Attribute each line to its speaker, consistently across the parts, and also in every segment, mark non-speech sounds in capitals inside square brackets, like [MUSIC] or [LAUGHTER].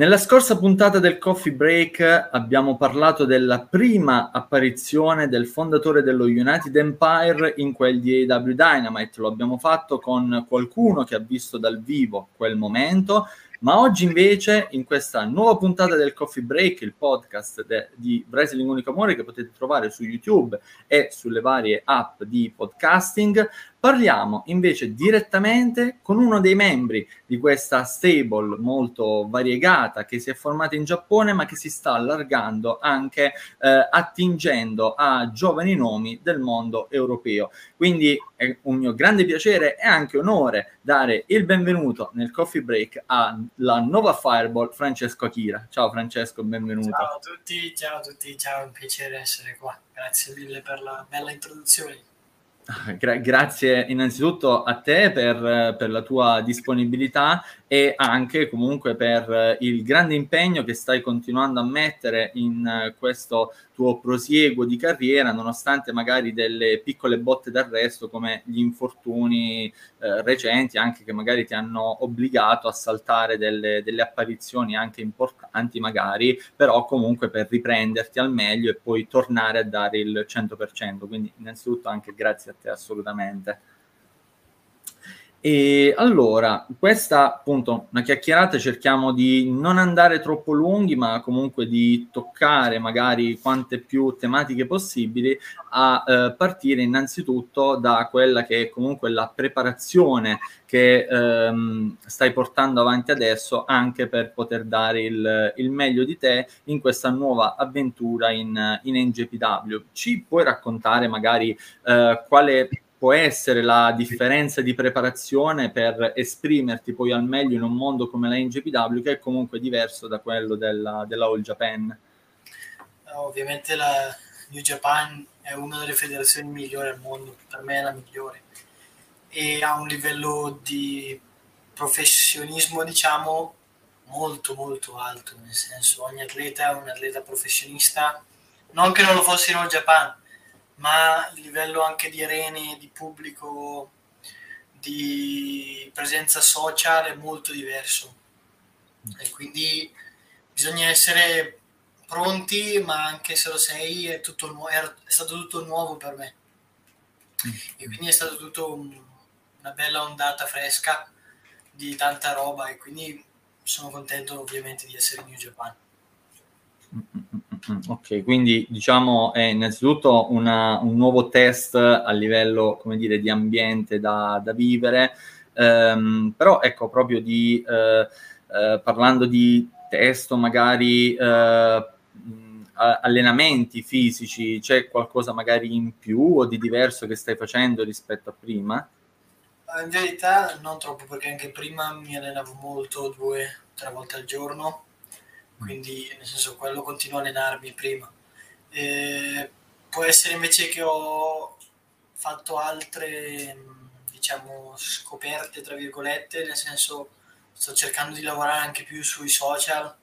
Speaker 1: Nella scorsa puntata del Coffee Break abbiamo parlato della prima apparizione del fondatore dello United Empire in quel di AW Dynamite. Lo abbiamo fatto con qualcuno che ha visto dal vivo quel momento, ma oggi invece in questa nuova puntata del Coffee Break, il podcast de- di Wrestling Unico Amore che potete trovare su YouTube e sulle varie app di podcasting, Parliamo invece direttamente con uno dei membri di questa stable molto variegata che si è formata in Giappone ma che si sta allargando anche eh, attingendo a giovani nomi del mondo europeo. Quindi è un mio grande piacere e anche onore dare il benvenuto nel coffee break alla nuova Fireball Francesco Akira. Ciao Francesco, benvenuto.
Speaker 2: Ciao a tutti, ciao a tutti, ciao, è un piacere essere qua. Grazie mille per la bella introduzione.
Speaker 1: Gra- grazie innanzitutto a te per, per, la tua disponibilità e anche comunque per il grande impegno che stai continuando a mettere in questo tuo prosieguo di carriera, nonostante magari delle piccole botte d'arresto come gli infortuni eh, recenti, anche che magari ti hanno obbligato a saltare delle, delle apparizioni anche importanti, magari, però comunque per riprenderti al meglio e poi tornare a dare il 100%. Quindi innanzitutto anche grazie a te assolutamente. E allora, questa appunto una chiacchierata, cerchiamo di non andare troppo lunghi, ma comunque di toccare magari quante più tematiche possibili, a eh, partire innanzitutto da quella che è comunque la preparazione che ehm, stai portando avanti adesso anche per poter dare il, il meglio di te in questa nuova avventura in, in NGPW. Ci puoi raccontare magari eh, quale può essere la differenza di preparazione per esprimerti poi al meglio in un mondo come la NGPW che è comunque diverso da quello della, della All Japan?
Speaker 2: Ovviamente la New Japan è una delle federazioni migliori al mondo, per me è la migliore e ha un livello di professionismo diciamo molto molto alto, nel senso ogni atleta è un atleta professionista, non che non lo fosse in All Japan, ma il livello anche di arene, di pubblico, di presenza social è molto diverso. E quindi bisogna essere pronti, ma anche se lo sei è, nu- è stato tutto nuovo per me. E quindi è stato tutto un, una bella ondata fresca di tanta roba e quindi sono contento ovviamente di essere in New Japan.
Speaker 1: Mm, ok, quindi diciamo è innanzitutto una, un nuovo test a livello, come dire, di ambiente da, da vivere, ehm, però ecco proprio di, eh, eh, parlando di testo, magari eh, allenamenti fisici, c'è qualcosa magari in più o di diverso che stai facendo rispetto a prima?
Speaker 2: In verità non troppo perché anche prima mi allenavo molto due, tre volte al giorno quindi nel senso quello continuo a allenarmi prima. E può essere invece che ho fatto altre diciamo scoperte tra virgolette, nel senso sto cercando di lavorare anche più sui social,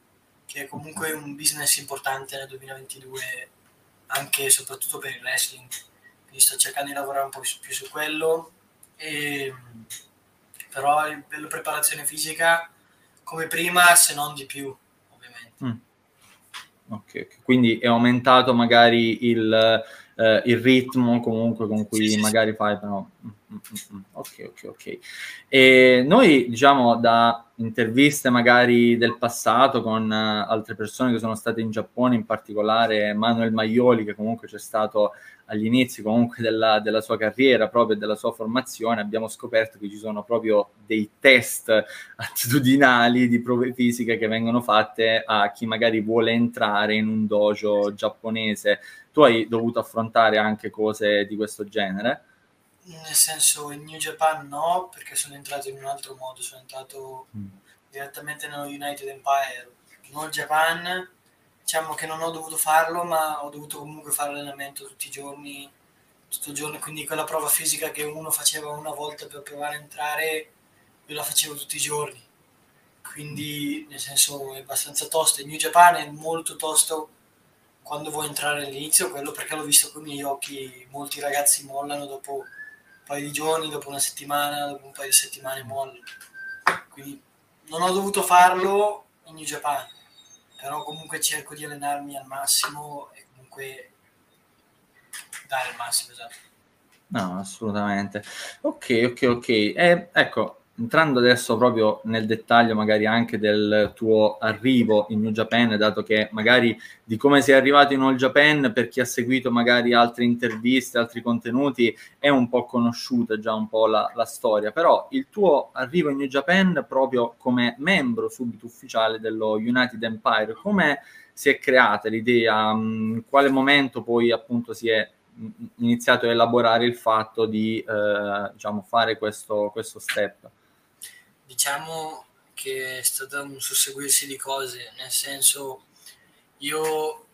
Speaker 2: che è comunque un business importante nel 2022 anche e soprattutto per il wrestling. Quindi sto cercando di lavorare un po' più su quello e però a livello preparazione fisica come prima se non di più
Speaker 1: Mm. Okay, quindi è aumentato magari il, eh, il ritmo comunque con cui sì, magari sì. fai, però... Mm, mm, ok, ok, ok. E noi, diciamo, da interviste magari del passato con uh, altre persone che sono state in Giappone, in particolare Manuel Maioli, che comunque c'è stato agli inizi comunque della, della, sua carriera, proprio della sua formazione, abbiamo scoperto che ci sono proprio dei test [LAUGHS] attitudinali di prove fisiche che vengono fatte a chi magari vuole entrare in un dojo giapponese. Tu hai dovuto affrontare anche cose di questo genere?
Speaker 2: Nel senso, in New Japan no, perché sono entrato in un altro modo, sono entrato mm. direttamente nello United Empire. In All Japan diciamo che non ho dovuto farlo, ma ho dovuto comunque fare allenamento tutti i giorni, tutto il giorno, quindi quella prova fisica che uno faceva una volta per provare a entrare, io la facevo tutti i giorni. Quindi, nel senso, è abbastanza tosto. Il New Japan è molto tosto quando vuoi entrare all'inizio, quello perché l'ho visto con i miei occhi, molti ragazzi mollano dopo paio di giorni, dopo una settimana, dopo un paio di settimane mollano. Quindi non ho dovuto farlo, in New Japan, però comunque cerco di allenarmi al massimo e comunque dare il massimo, esatto.
Speaker 1: No, assolutamente. Ok, ok, ok. E ecco, entrando adesso proprio nel dettaglio magari anche del tuo arrivo in New Japan, dato che magari di come sei arrivato in All Japan, per chi ha seguito magari altre interviste, altri contenuti, è un po' conosciuta già un po' la, la storia, però il tuo arrivo in New Japan proprio come membro subito ufficiale dello United Empire, come si è creata l'idea, in quale momento poi appunto si è iniziato a elaborare il fatto di eh, diciamo, fare questo, questo step?
Speaker 2: Diciamo che è stato un susseguirsi di cose, nel senso io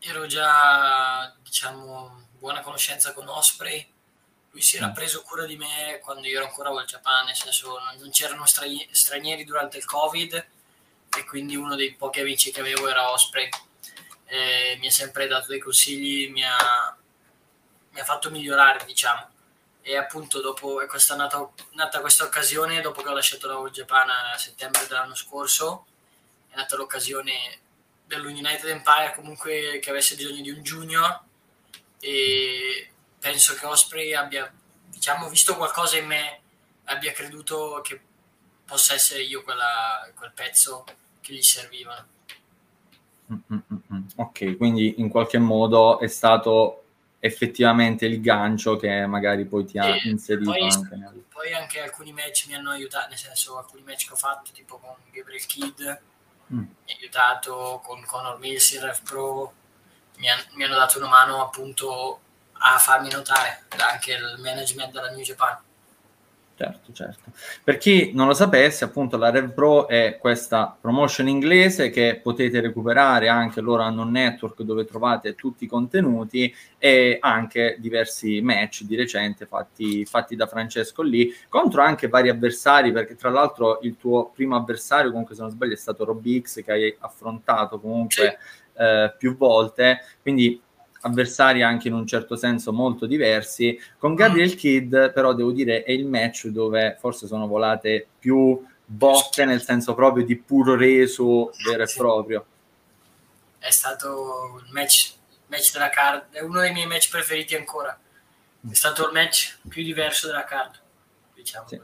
Speaker 2: ero già, diciamo, buona conoscenza con Osprey, lui si era mm. preso cura di me quando io ero ancora al Japan, nel senso non c'erano stranieri durante il Covid e quindi uno dei pochi amici che avevo era Osprey. E mi ha sempre dato dei consigli, mi ha, mi ha fatto migliorare, diciamo e appunto dopo è nata, nata questa occasione dopo che ho lasciato la All Japan a settembre dell'anno scorso è nata l'occasione dell'United Empire comunque che avesse bisogno di un junior. E penso che Osprey abbia diciamo visto qualcosa in me abbia creduto che possa essere io quella, quel pezzo che gli serviva.
Speaker 1: Ok quindi in qualche modo è stato effettivamente il gancio che magari poi ti ha e inserito
Speaker 2: poi,
Speaker 1: anche nel...
Speaker 2: poi anche alcuni match mi hanno aiutato nel senso alcuni match che ho fatto tipo con Gabriel Kidd mm. mi ha aiutato con Conor Mills in Rev Pro mi, han, mi hanno dato una mano appunto a farmi notare anche il management della New Japan
Speaker 1: Certo, certo. Per chi non lo sapesse, appunto la Rev Pro è questa promotion inglese che potete recuperare, anche loro hanno un network dove trovate tutti i contenuti e anche diversi match di recente fatti, fatti da Francesco lì, contro anche vari avversari, perché tra l'altro il tuo primo avversario, comunque se non sbaglio, è stato Rob X che hai affrontato comunque eh, più volte, quindi avversari anche in un certo senso molto diversi. Con Gabriel Kidd, però, devo dire, è il match dove forse sono volate più botte, nel senso proprio di puro reso vero e proprio.
Speaker 2: È stato il match, match della card, è uno dei miei match preferiti ancora. È stato il match più diverso della card, diciamo
Speaker 1: sì.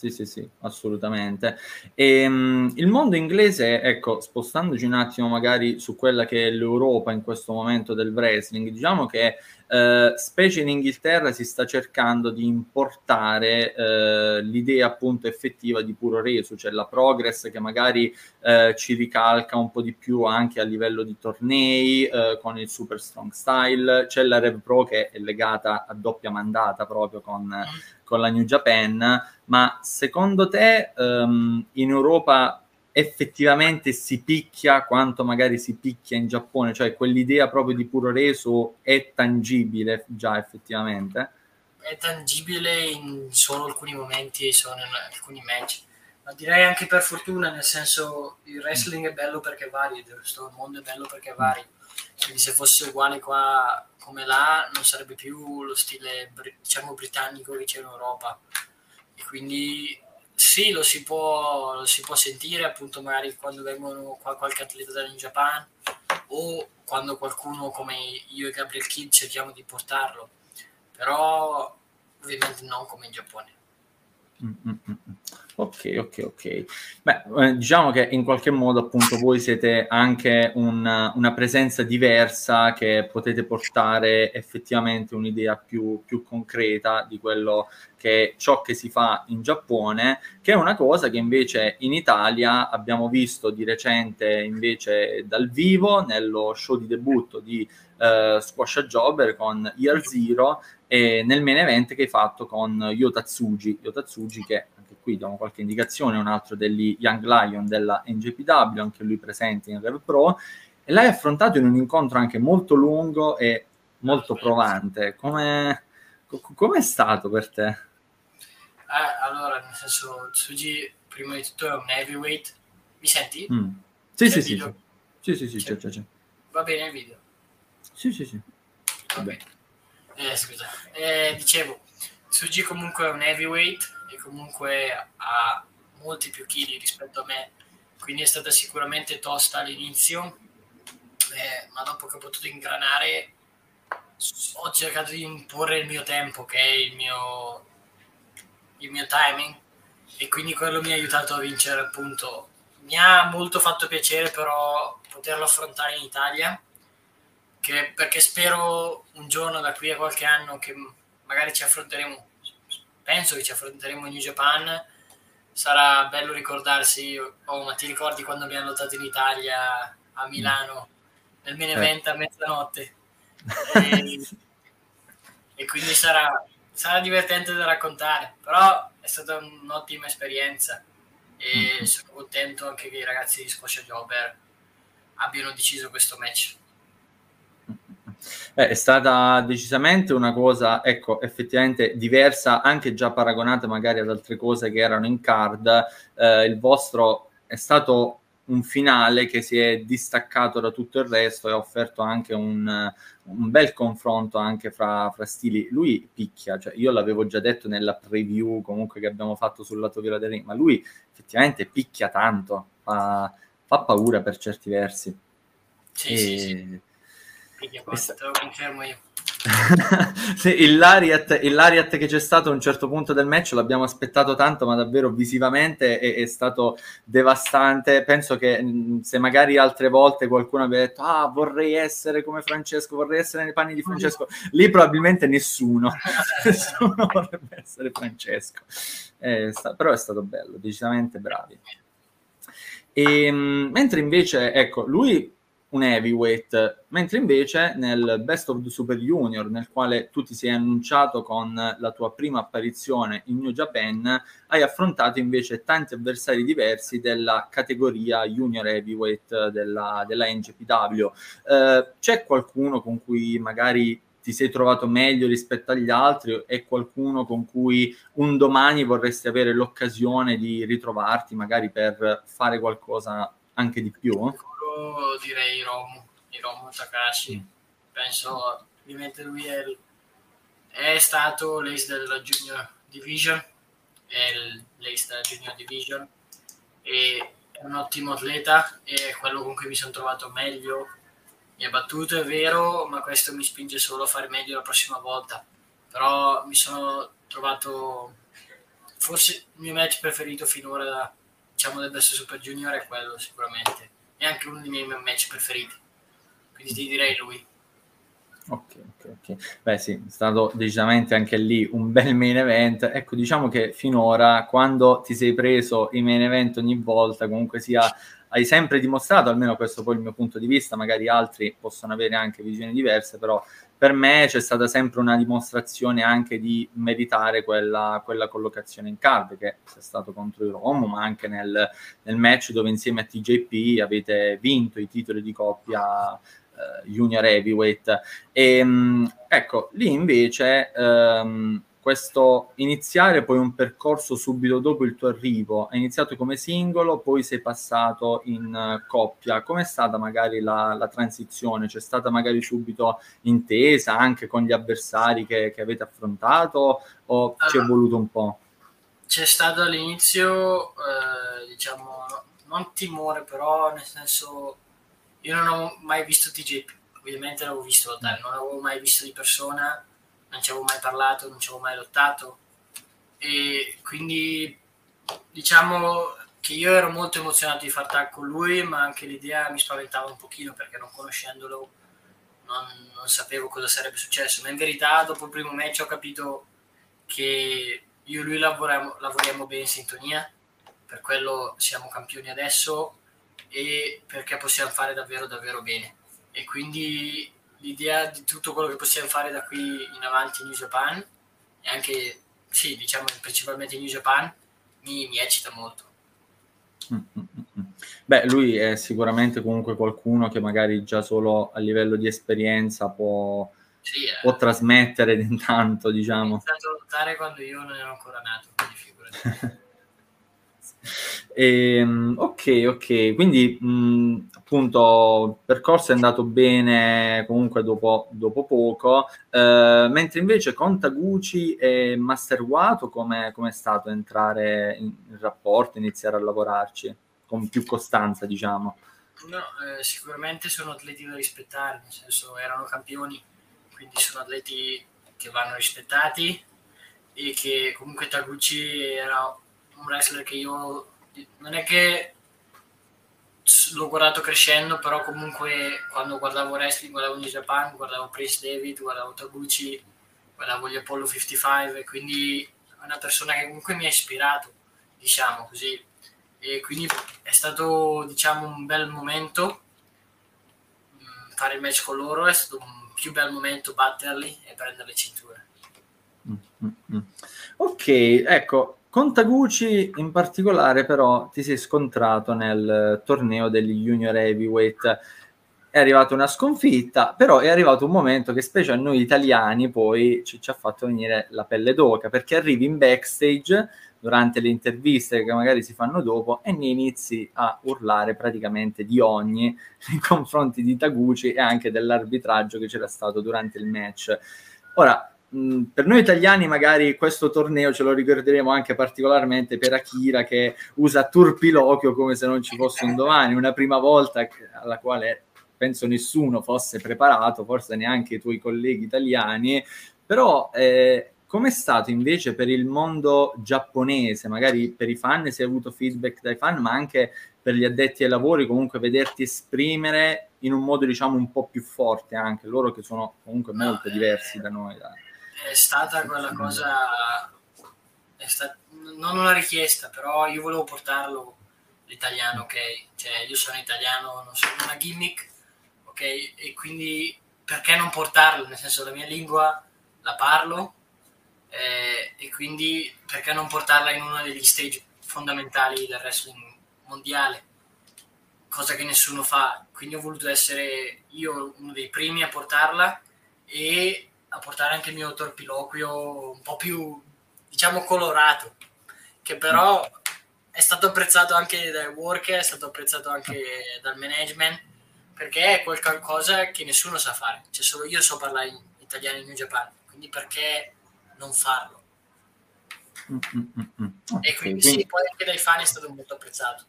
Speaker 1: Sì, sì, sì, assolutamente. E, um, il mondo inglese, ecco, spostandoci un attimo magari su quella che è l'Europa in questo momento del wrestling, diciamo che eh, specie in Inghilterra si sta cercando di importare eh, l'idea appunto effettiva di puro reso, cioè la progress che magari eh, ci ricalca un po' di più anche a livello di tornei eh, con il Super Strong Style, c'è la Rev Pro che è legata a doppia mandata proprio con con la New Japan, ma secondo te um, in Europa effettivamente si picchia quanto magari si picchia in Giappone, cioè quell'idea proprio di puro reso è tangibile già effettivamente?
Speaker 2: È tangibile in solo alcuni momenti e solo in alcuni match, ma direi anche per fortuna, nel senso il wrestling è bello perché varia, il mondo è bello perché varia quindi se fosse uguale qua come là non sarebbe più lo stile diciamo britannico che c'è in Europa. E quindi sì lo si può, lo si può sentire appunto magari quando vengono qua qualche atleta dal Japan o quando qualcuno come io e Gabriel Kidd cerchiamo di portarlo però ovviamente non come in Giappone
Speaker 1: Mm-mm. Ok, ok, ok. Beh, eh, diciamo che in qualche modo appunto voi siete anche una, una presenza diversa che potete portare effettivamente un'idea più, più concreta di quello che ciò che si fa in Giappone, che è una cosa che invece in Italia abbiamo visto di recente invece dal vivo nello show di debutto di uh, Squash Jobber con Year Zero e nel main event che hai fatto con Yotatsuji, Yotatsuji che anche qui diamo qualche indicazione, un altro degli Young Lion della NJPW, anche lui presente in Rev Pro, e l'hai affrontato in un incontro anche molto lungo e molto provante. Come è stato per te?
Speaker 2: Eh, allora, nel senso, Tsuji prima di tutto è un heavyweight. Mi senti?
Speaker 1: Mm. Sì, sì, sì, sì, sì, sì, sì, c'è, c'è, c'è.
Speaker 2: Va bene il video?
Speaker 1: Sì, sì, sì.
Speaker 2: Va bene. Eh, scusa. Eh, dicevo, Tsuji comunque è un heavyweight e comunque ha molti più chili rispetto a me quindi è stata sicuramente tosta all'inizio, eh, ma dopo che ho potuto ingranare ho cercato di imporre il mio tempo, che è il mio, il mio timing, e quindi quello mi ha aiutato a vincere appunto. Mi ha molto fatto piacere però poterlo affrontare in Italia, che, perché spero un giorno da qui a qualche anno che magari ci affronteremo, penso che ci affronteremo in New Japan, sarà bello ricordarsi, oh ma ti ricordi quando abbiamo lottato in Italia a Milano nel main event a mezzanotte? E, [LAUGHS] e quindi sarà, sarà divertente da raccontare, però è stata un'ottima esperienza e mm-hmm. sono contento anche che i ragazzi di Squascia Jobber abbiano deciso questo match.
Speaker 1: Eh, è stata decisamente una cosa, ecco, effettivamente diversa, anche già paragonata magari ad altre cose che erano in card. Eh, il vostro è stato un finale che si è distaccato da tutto il resto e ha offerto anche un, un bel confronto anche fra, fra, stili. Lui picchia, cioè io l'avevo già detto nella preview comunque che abbiamo fatto sul lato viola del ring, ma lui effettivamente picchia tanto, fa, fa paura per certi versi.
Speaker 2: Sì, e... sì, sì. Picchia, lo confermo io.
Speaker 1: Il, Lariat, il Lariat che c'è stato a un certo punto del match l'abbiamo aspettato tanto, ma davvero visivamente è, è stato devastante. Penso che mh, se magari altre volte qualcuno aveva detto ah vorrei essere come Francesco, vorrei essere nei panni di Francesco, lì probabilmente nessuno, [LAUGHS] nessuno vorrebbe essere Francesco. Eh, sta, però è stato bello, decisamente bravi. E, mh, mentre invece, ecco, lui un heavyweight, mentre invece nel Best of the Super Junior, nel quale tu ti sei annunciato con la tua prima apparizione in New Japan, hai affrontato invece tanti avversari diversi della categoria Junior Heavyweight della, della NGPW. Eh, c'è qualcuno con cui magari ti sei trovato meglio rispetto agli altri e qualcuno con cui un domani vorresti avere l'occasione di ritrovarti magari per fare qualcosa anche di più?
Speaker 2: Direi Hiromu, Hiromu Takashi. Mm. Penso, ovviamente lui è, è stato l'ace della Junior Division, è l'ace della Junior Division e è un ottimo atleta e è quello con cui mi sono trovato meglio. Mi ha battuto, è vero, ma questo mi spinge solo a fare meglio la prossima volta. Però mi sono trovato forse il mio match preferito finora diciamo del Best Super Junior è quello sicuramente è anche uno dei miei match preferiti. Quindi ti direi lui.
Speaker 1: Ok, ok, ok. Beh sì, è stato decisamente anche lì un bel main event. Ecco, diciamo che finora, quando ti sei preso i main event ogni volta, comunque sia, hai sempre dimostrato, almeno questo poi è il mio punto di vista, magari altri possono avere anche visioni diverse, però per me c'è stata sempre una dimostrazione anche di meritare quella, quella collocazione in card che è stato contro il Romo, ma anche nel, nel, match dove insieme a TJP avete vinto i titoli di coppia eh, Junior Heavyweight. E, mh, ecco, lì invece ehm, questo iniziare poi un percorso subito dopo il tuo arrivo, hai iniziato come singolo, poi sei passato in uh, coppia, com'è stata magari la, la, transizione? C'è stata magari subito intesa anche con gli avversari che, che avete affrontato o allora, ci è voluto un po'?
Speaker 2: C'è stato all'inizio, eh, diciamo, non timore però, nel senso, io non ho mai visto TJP, ovviamente l'avevo visto non l'avevo mai visto di persona non ci avevo mai parlato, non ci avevo mai lottato. E quindi diciamo che io ero molto emozionato di far tag con lui, ma anche l'idea mi spaventava un pochino perché non conoscendolo non, non sapevo cosa sarebbe successo, ma in verità dopo il primo match ho capito che io e lui lavoriamo, lavoriamo bene in sintonia, per quello siamo campioni adesso e perché possiamo fare davvero davvero bene. E quindi l'idea di tutto quello che possiamo fare da qui in avanti in New Japan e anche, sì, diciamo principalmente in New Japan mi, mi eccita molto.
Speaker 1: Beh, lui è sicuramente comunque qualcuno che magari già solo a livello di esperienza può, sì, eh. può trasmettere intanto, diciamo. Ho
Speaker 2: iniziato a lottare quando io non ero ancora nato, quindi figurati. [LAUGHS]
Speaker 1: E, ehm, ok, ok, quindi mh, appunto il percorso è andato bene comunque dopo, dopo poco, eh, mentre invece con Taguchi e Master Wato come è stato entrare in, in rapporto, iniziare a lavorarci? con più costanza, diciamo.
Speaker 2: No, eh, sicuramente sono atleti da rispettare, nel senso erano campioni, quindi sono atleti che vanno rispettati e che comunque Taguchi era un wrestler che io non è che l'ho guardato crescendo, però comunque quando guardavo wrestling, guardavo New Japan, guardavo Prince David, guardavo Taguchi, guardavo gli Apollo 55 e quindi è una persona che comunque mi ha ispirato, diciamo così. E quindi è stato, diciamo, un bel momento mm, fare il match con loro, è stato un più bel momento batterli e prendere le cinture.
Speaker 1: Mm-hmm. Ok, ecco, con Taguchi in particolare però ti sei scontrato nel torneo degli junior heavyweight è arrivata una sconfitta, però è arrivato un momento che specie a noi italiani poi ci, ci, ha fatto venire la pelle d'oca, perché arrivi in backstage durante le interviste che magari si fanno dopo e ne inizi a urlare praticamente di ogni [LAUGHS] nei confronti di Taguchi e anche dell'arbitraggio che c'era stato durante il match. Ora, mh, per noi italiani magari questo torneo ce lo ricorderemo anche particolarmente per Akira che usa turpiloquio come se non ci fosse un domani, una prima volta alla quale penso nessuno fosse preparato, forse neanche i tuoi colleghi italiani, però eh, com'è stato invece per il mondo giapponese, magari per i fan, se hai avuto feedback dai fan, ma anche per gli addetti ai lavori, comunque vederti esprimere in un modo diciamo un po' più forte anche, loro che sono comunque molto diversi da noi.
Speaker 2: È stata quella cosa, stata, non una richiesta, però io volevo portarlo l'italiano, ok? Cioè io sono italiano, non sono una gimmick, e quindi perché non portarlo? Nel senso, la mia lingua la parlo eh, e quindi perché non portarla in uno degli stage fondamentali del wrestling mondiale? Cosa che nessuno fa. Quindi ho voluto essere io uno dei primi a portarla e a portare anche il mio torpiloquio un po' più, diciamo, colorato, che però è stato apprezzato anche dai worker, è stato apprezzato anche dal management perché è qualcosa che nessuno sa fare, cioè solo io so parlare in italiano in New Japan, quindi perché non farlo? Mm, mm, mm, mm. Okay, e quindi, sì, poi anche dai fan è stato molto apprezzato.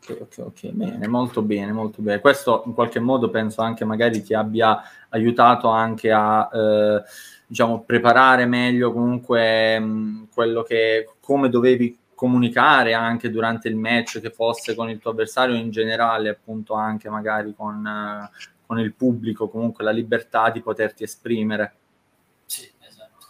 Speaker 1: Ok, ok, ok, bene, molto bene, molto bene. Questo in qualche modo penso anche magari ti abbia aiutato anche a eh, diciamo preparare meglio comunque mh, quello che come dovevi comunicare anche durante il match che fosse con il tuo avversario in generale, appunto anche magari con, eh, con il pubblico, comunque la libertà di poterti esprimere.
Speaker 2: Sì, esatto.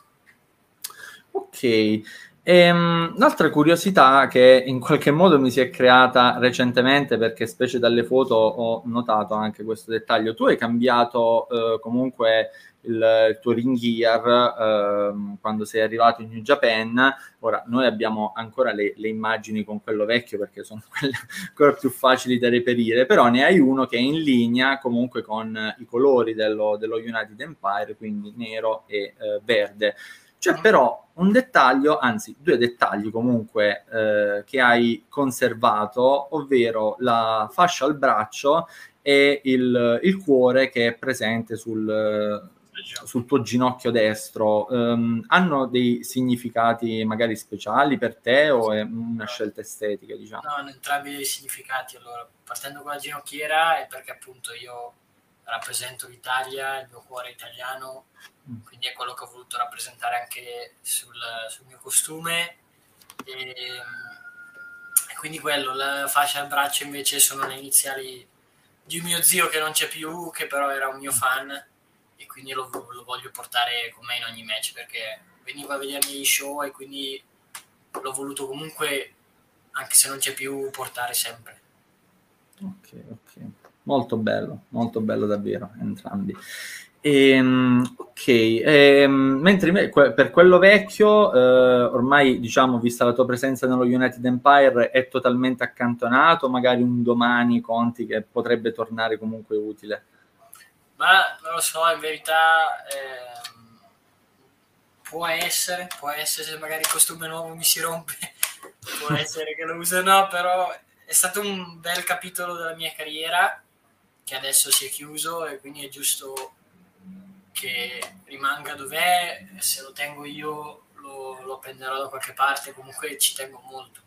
Speaker 1: Ok. Ehm, un'altra curiosità che in qualche modo mi si è creata recentemente, perché specie dalle foto ho notato anche questo dettaglio, tu hai cambiato eh, comunque il, il tuo ring gear eh, quando sei arrivato in New Japan. Ora, noi abbiamo ancora le, le, immagini con quello vecchio perché sono [LAUGHS] quelle ancora più facili da reperire, però ne hai uno che è in linea comunque con i colori dello, dello United Empire, quindi nero e eh, verde. C'è però un dettaglio, anzi due dettagli comunque eh, che hai conservato, ovvero la fascia al braccio e il, il cuore che è presente sul, sul tuo ginocchio destro um, hanno dei significati magari speciali per te o è una scelta estetica diciamo?
Speaker 2: No, hanno entrambi dei significati allora partendo con la ginocchiera è perché appunto io rappresento l'Italia, il mio cuore italiano mm. quindi è quello che ho voluto rappresentare anche sul, sul mio costume e, e quindi quello, la fascia al braccio invece sono le iniziali di un mio zio che non c'è più che però era un mio fan e quindi lo, lo, voglio portare con me in ogni match perché veniva a vedermi gli show e quindi l'ho voluto comunque, anche se non c'è più, portare sempre.
Speaker 1: Ok, ok. Molto bello, molto bello davvero, entrambi. Ehm, ok, ehm, mentre per quello vecchio, eh, ormai diciamo, vista la tua presenza nello United Empire, è totalmente accantonato, magari un domani conti che potrebbe tornare comunque utile.
Speaker 2: Ma non lo so, in verità eh, può essere, può essere se magari il costume nuovo mi si rompe, [LAUGHS] può essere che lo uso no, però è stato un bel capitolo della mia carriera che adesso si è chiuso e quindi è giusto che rimanga dov'è, se lo tengo io lo, lo prenderò da qualche parte, comunque ci tengo molto.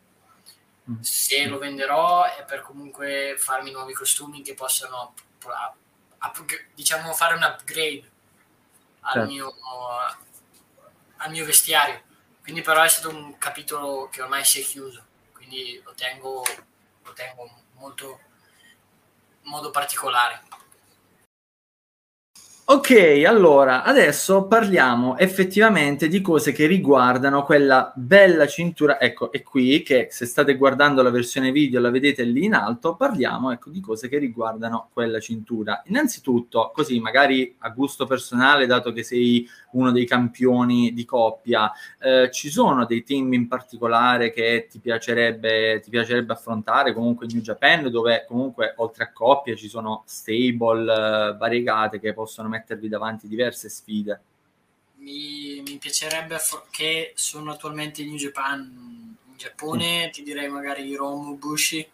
Speaker 2: Mm. Se lo venderò è per comunque farmi nuovi costumi che possano diciamo fare un upgrade al, certo. mio, al mio vestiario. Quindi però è stato un capitolo che ormai si è chiuso, quindi lo tengo, lo tengo molto modo particolare.
Speaker 1: Ok, allora adesso parliamo effettivamente di cose che riguardano quella bella cintura. Ecco, è qui che se state guardando la versione video la vedete lì in alto, parliamo ecco, di cose che riguardano quella cintura. Innanzitutto, così magari a gusto personale, dato che sei uno dei campioni di coppia, eh, ci sono dei team in particolare che ti piacerebbe, ti piacerebbe affrontare, comunque in New Japan, dove comunque oltre a coppia ci sono stable eh, variegate che possono mettervi davanti diverse sfide.
Speaker 2: Mi, mi piacerebbe che sono attualmente in New Japan, in Giappone, mm. ti direi magari Romu Bushi.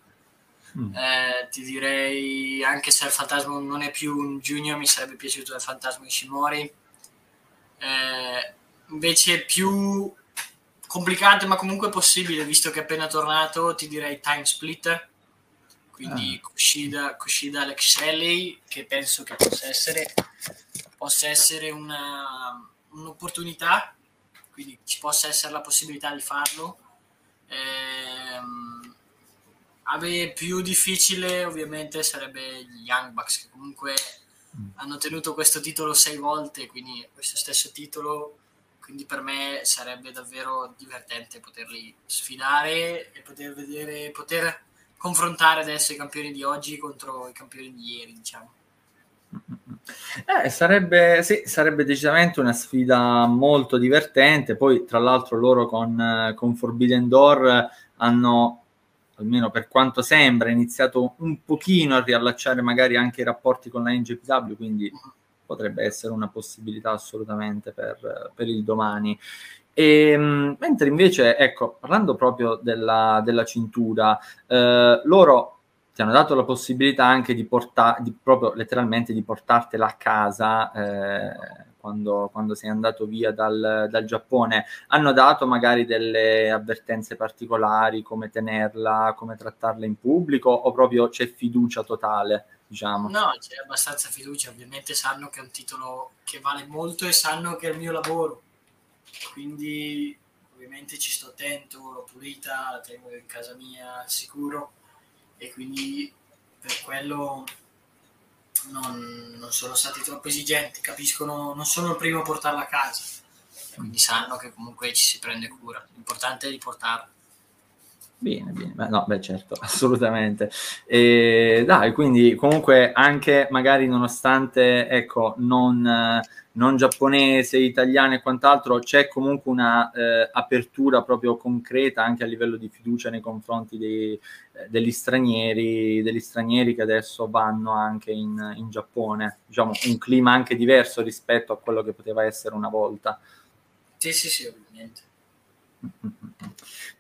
Speaker 2: Mm. Eh, ti direi anche se il fantasma non è più un junior, mi sarebbe piaciuto il fantasma Ishimori. Eh, invece più complicato, ma comunque possibile, visto che è appena tornato, ti direi Time Splitter quindi ah. Kushida, Kushida Alex Shelley che penso che possa essere, possa essere una, un'opportunità quindi ci possa essere la possibilità di farlo ehm, ave più difficile ovviamente sarebbe gli Young Bucks che comunque mm. hanno tenuto questo titolo sei volte quindi questo stesso titolo quindi per me sarebbe davvero divertente poterli sfidare e poter vedere poter confrontare adesso i campioni di oggi contro i campioni di ieri, diciamo.
Speaker 1: Eh, sarebbe, sì, sarebbe decisamente una sfida molto divertente. Poi, tra l'altro, loro con, con Forbidden Door hanno, almeno per quanto sembra, iniziato un pochino a riallacciare magari anche i rapporti con la NGPW, quindi potrebbe essere una possibilità assolutamente per, per il domani. E, ehm, mentre invece, ecco, parlando proprio della, della cintura, eh, loro ti hanno dato la possibilità anche di portare, proprio letteralmente di portartela a casa eh, quando, quando, sei andato via dal, dal, Giappone. Hanno dato magari delle avvertenze particolari, come tenerla, come trattarla in pubblico, o proprio c'è fiducia totale? Diciamo.
Speaker 2: No, c'è abbastanza fiducia, ovviamente sanno che è un titolo che vale molto e sanno che è il mio lavoro quindi ovviamente ci sto attento, l'ho pulita, la tengo in casa mia al sicuro. E quindi per quello non, non sono stati troppo esigenti, capiscono, non sono il primo a portarla a casa, quindi sanno che comunque ci si prende cura, l'importante è riportarla.
Speaker 1: Bene, bene, beh, no, beh certo, [LAUGHS] assolutamente. E, dai, quindi comunque anche magari nonostante, ecco, non, non giapponese, italiano e quant'altro, c'è comunque una eh, apertura proprio concreta anche a livello di fiducia nei confronti dei, eh, degli, stranieri, degli stranieri che adesso vanno anche in, in Giappone. Diciamo, un clima anche diverso rispetto a quello che poteva essere una volta.
Speaker 2: Sì, sì, sì, ovviamente.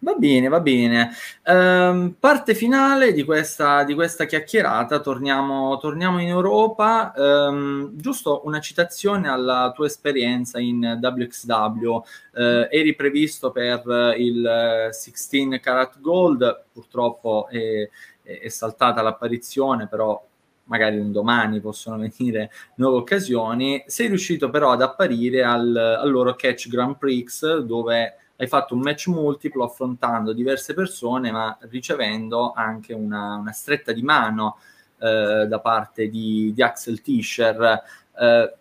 Speaker 1: Va bene, va bene. Um, parte finale di questa, di questa chiacchierata, torniamo, torniamo, in Europa. Um, giusto una citazione alla tua esperienza in WXW. Uh, eh, eri previsto per il 16 Karat Gold, purtroppo è, è saltata l'apparizione, però magari un domani possono [LAUGHS] venire nuove occasioni. Sei riuscito però ad apparire al, al loro Catch Grand Prix dove hai fatto un match multiplo affrontando diverse persone, ma ricevendo anche una, una stretta di mano eh, da parte di, di Axel Tischer. Eh,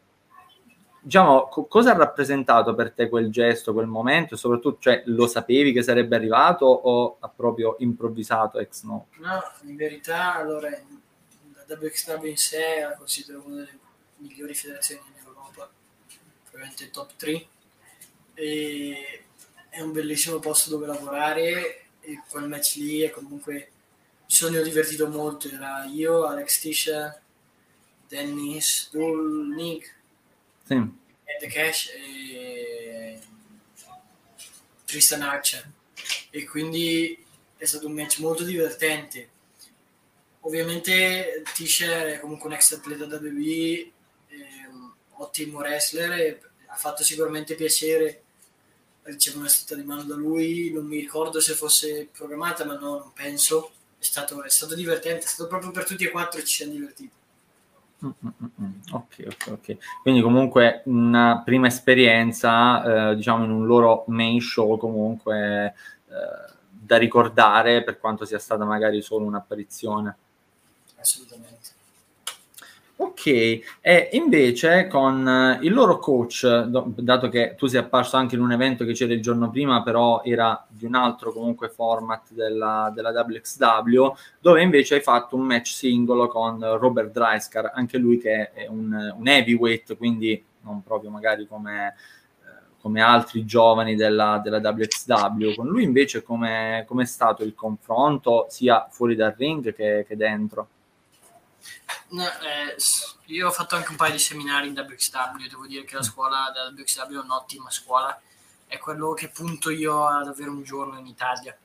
Speaker 1: diciamo, co- cosa ha rappresentato per te quel gesto, quel momento? soprattutto, cioè, lo sapevi che sarebbe arrivato o ha proprio improvvisato ex no?
Speaker 2: No, in verità, allora, la WXW in sé la considero una delle migliori federazioni in Europa, probabilmente top 3. E è un bellissimo posto dove lavorare e quel match lì è comunque mi sono divertito molto era io, Alex Tisha Dennis, Dull, Nick sì. Ed Cash e Tristan Archer e quindi è stato un match molto divertente ovviamente Tisha è comunque un ex atleta da WWE ottimo wrestler e ha fatto sicuramente piacere riceve una stretta di mano da lui, non mi ricordo se fosse programmata, ma no, non penso. È stato, è stato divertente, è stato proprio per tutti e quattro ci siamo divertiti.
Speaker 1: Mm, mm, mm, ok, ok, ok. Quindi comunque una prima esperienza, eh, diciamo, in un loro main show comunque eh, da ricordare per quanto sia stata magari solo un'apparizione.
Speaker 2: Assolutamente.
Speaker 1: Ok, e invece con eh, il loro coach, dato che tu sei apparso anche in un evento che c'era il giorno prima, però era di un altro comunque format della, della WXW, dove invece hai fatto un match singolo con Robert Dreiskar, anche lui che è un, un heavyweight, quindi non proprio magari come, eh, come altri giovani della, della, WXW. Con lui invece come è stato il confronto sia fuori dal ring che, che dentro?
Speaker 2: No, eh, io ho fatto anche un paio di seminari in WXW, devo dire che la scuola della WXW è un'ottima scuola, è quello che punto io ad avere un giorno in Italia,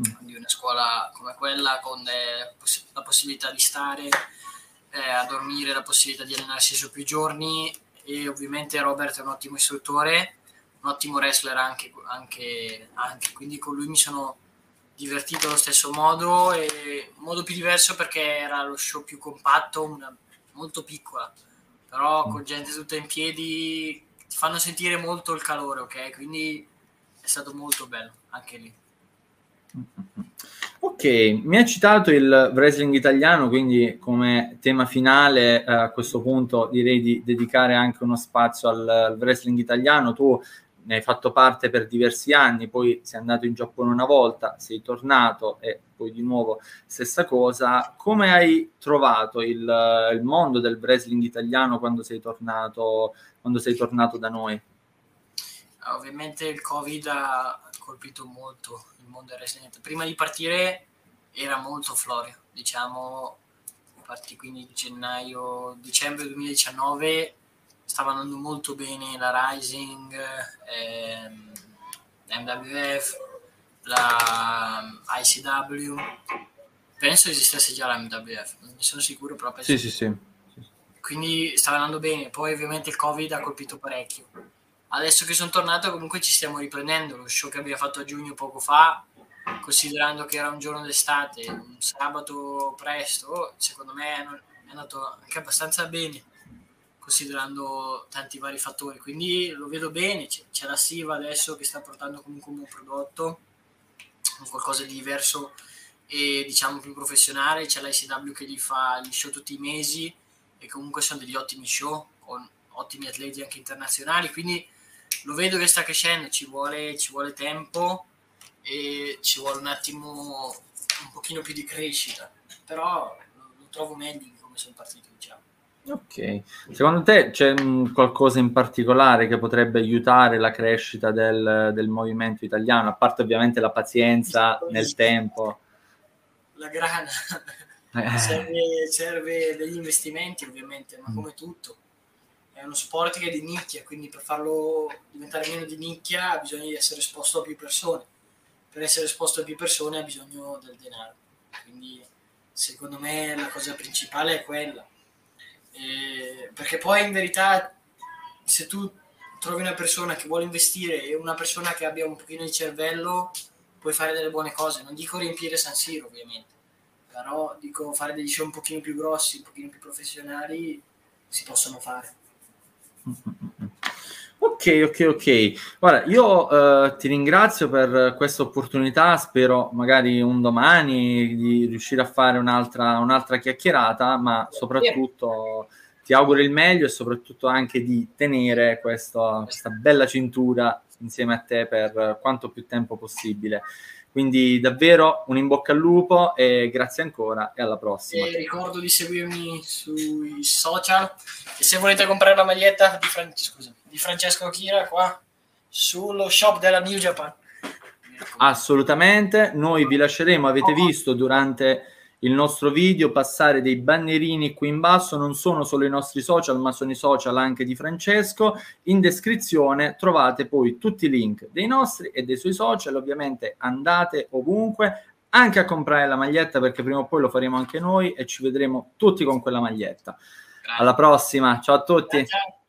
Speaker 2: mm. di una scuola come quella con eh, poss- la possibilità di stare eh, a dormire, la possibilità di allenarsi su più giorni e ovviamente Robert è un ottimo istruttore, un ottimo wrestler anche, anche, anche. quindi con lui mi sono divertito allo stesso modo e modo più diverso perché era lo show più compatto, una, molto piccola, però con gente tutta in piedi ti fanno sentire molto il calore, ok? Quindi è stato molto bello anche lì.
Speaker 1: Ok, mi ha citato il wrestling italiano, quindi come tema finale eh, a questo punto direi di dedicare anche uno spazio al, al wrestling italiano. Tu ne hai fatto parte per diversi anni, poi sei andato in Giappone una volta, sei tornato e poi di nuovo stessa cosa. Come hai trovato il, il mondo del wrestling italiano quando sei tornato, quando sei tornato da noi?
Speaker 2: Ovviamente il Covid ha colpito molto il mondo del wrestling. Prima di partire era molto florio, diciamo, parti quindi gennaio, dicembre 2019 stava andando molto bene la Rising, ehm, MWF, la ICW. Penso esistesse già la MWF, non ne sono sicuro, però penso.
Speaker 1: Sì, sì, sì.
Speaker 2: Quindi stava andando bene, poi ovviamente il Covid ha colpito parecchio. Adesso che sono tornato comunque ci stiamo riprendendo, lo show che abbiamo fatto a giugno poco fa, considerando che era un giorno d'estate, un sabato presto, secondo me è andato anche abbastanza bene considerando tanti vari fattori. Quindi lo vedo bene, c'è, c'è la Siva adesso che sta portando comunque un buon prodotto, qualcosa di diverso e diciamo più professionale, c'è l'ICW che gli fa gli show tutti i mesi e comunque sono degli ottimi show con ottimi atleti anche internazionali, quindi lo vedo che sta crescendo, ci vuole, ci vuole tempo e ci vuole un attimo un pochino più di crescita, però lo, lo trovo meglio di come sono partito.
Speaker 1: Ok, secondo te c'è qualcosa in particolare che potrebbe aiutare la crescita del, del movimento italiano, a parte ovviamente la pazienza nel tempo?
Speaker 2: La grana, eh. serve, serve, degli investimenti ovviamente, ma mm. come tutto. È uno sport che è di nicchia, quindi per farlo diventare meno di nicchia bisogna essere esposto a più persone. Per essere esposto a più persone ha bisogno del denaro. Quindi secondo me la cosa principale è quella eh, perché poi in verità se tu trovi una persona che vuole investire e una persona che abbia un pochino di cervello, puoi fare delle buone cose. Non dico riempire San Siro, ovviamente, però dico fare degli show un pochino più grossi, un pochino più professionali, si possono fare.
Speaker 1: Ok, ok, ok. Guarda, io uh, ti ringrazio per questa opportunità, spero magari un domani di riuscire a fare un'altra, un'altra chiacchierata, ma soprattutto ti auguro il meglio e soprattutto anche di tenere questo, questa bella cintura insieme a te per quanto più tempo possibile. Quindi davvero un in bocca al lupo e grazie ancora e alla prossima.
Speaker 2: E ricordo di seguirmi sui social e se volete comprare la maglietta di, Fran- scusa, di Francesco Kira qua sullo shop della New Japan.
Speaker 1: Assolutamente, noi vi lasceremo, avete visto durante il nostro video, passare dei bannerini qui in basso, non sono solo i nostri social, ma sono i social anche di Francesco. In descrizione trovate poi tutti i link dei nostri e dei suoi social, ovviamente andate ovunque, anche a comprare la maglietta perché prima o poi lo faremo anche noi e ci vedremo tutti con quella maglietta. Grazie. Alla prossima, ciao a tutti. Ciao, ciao.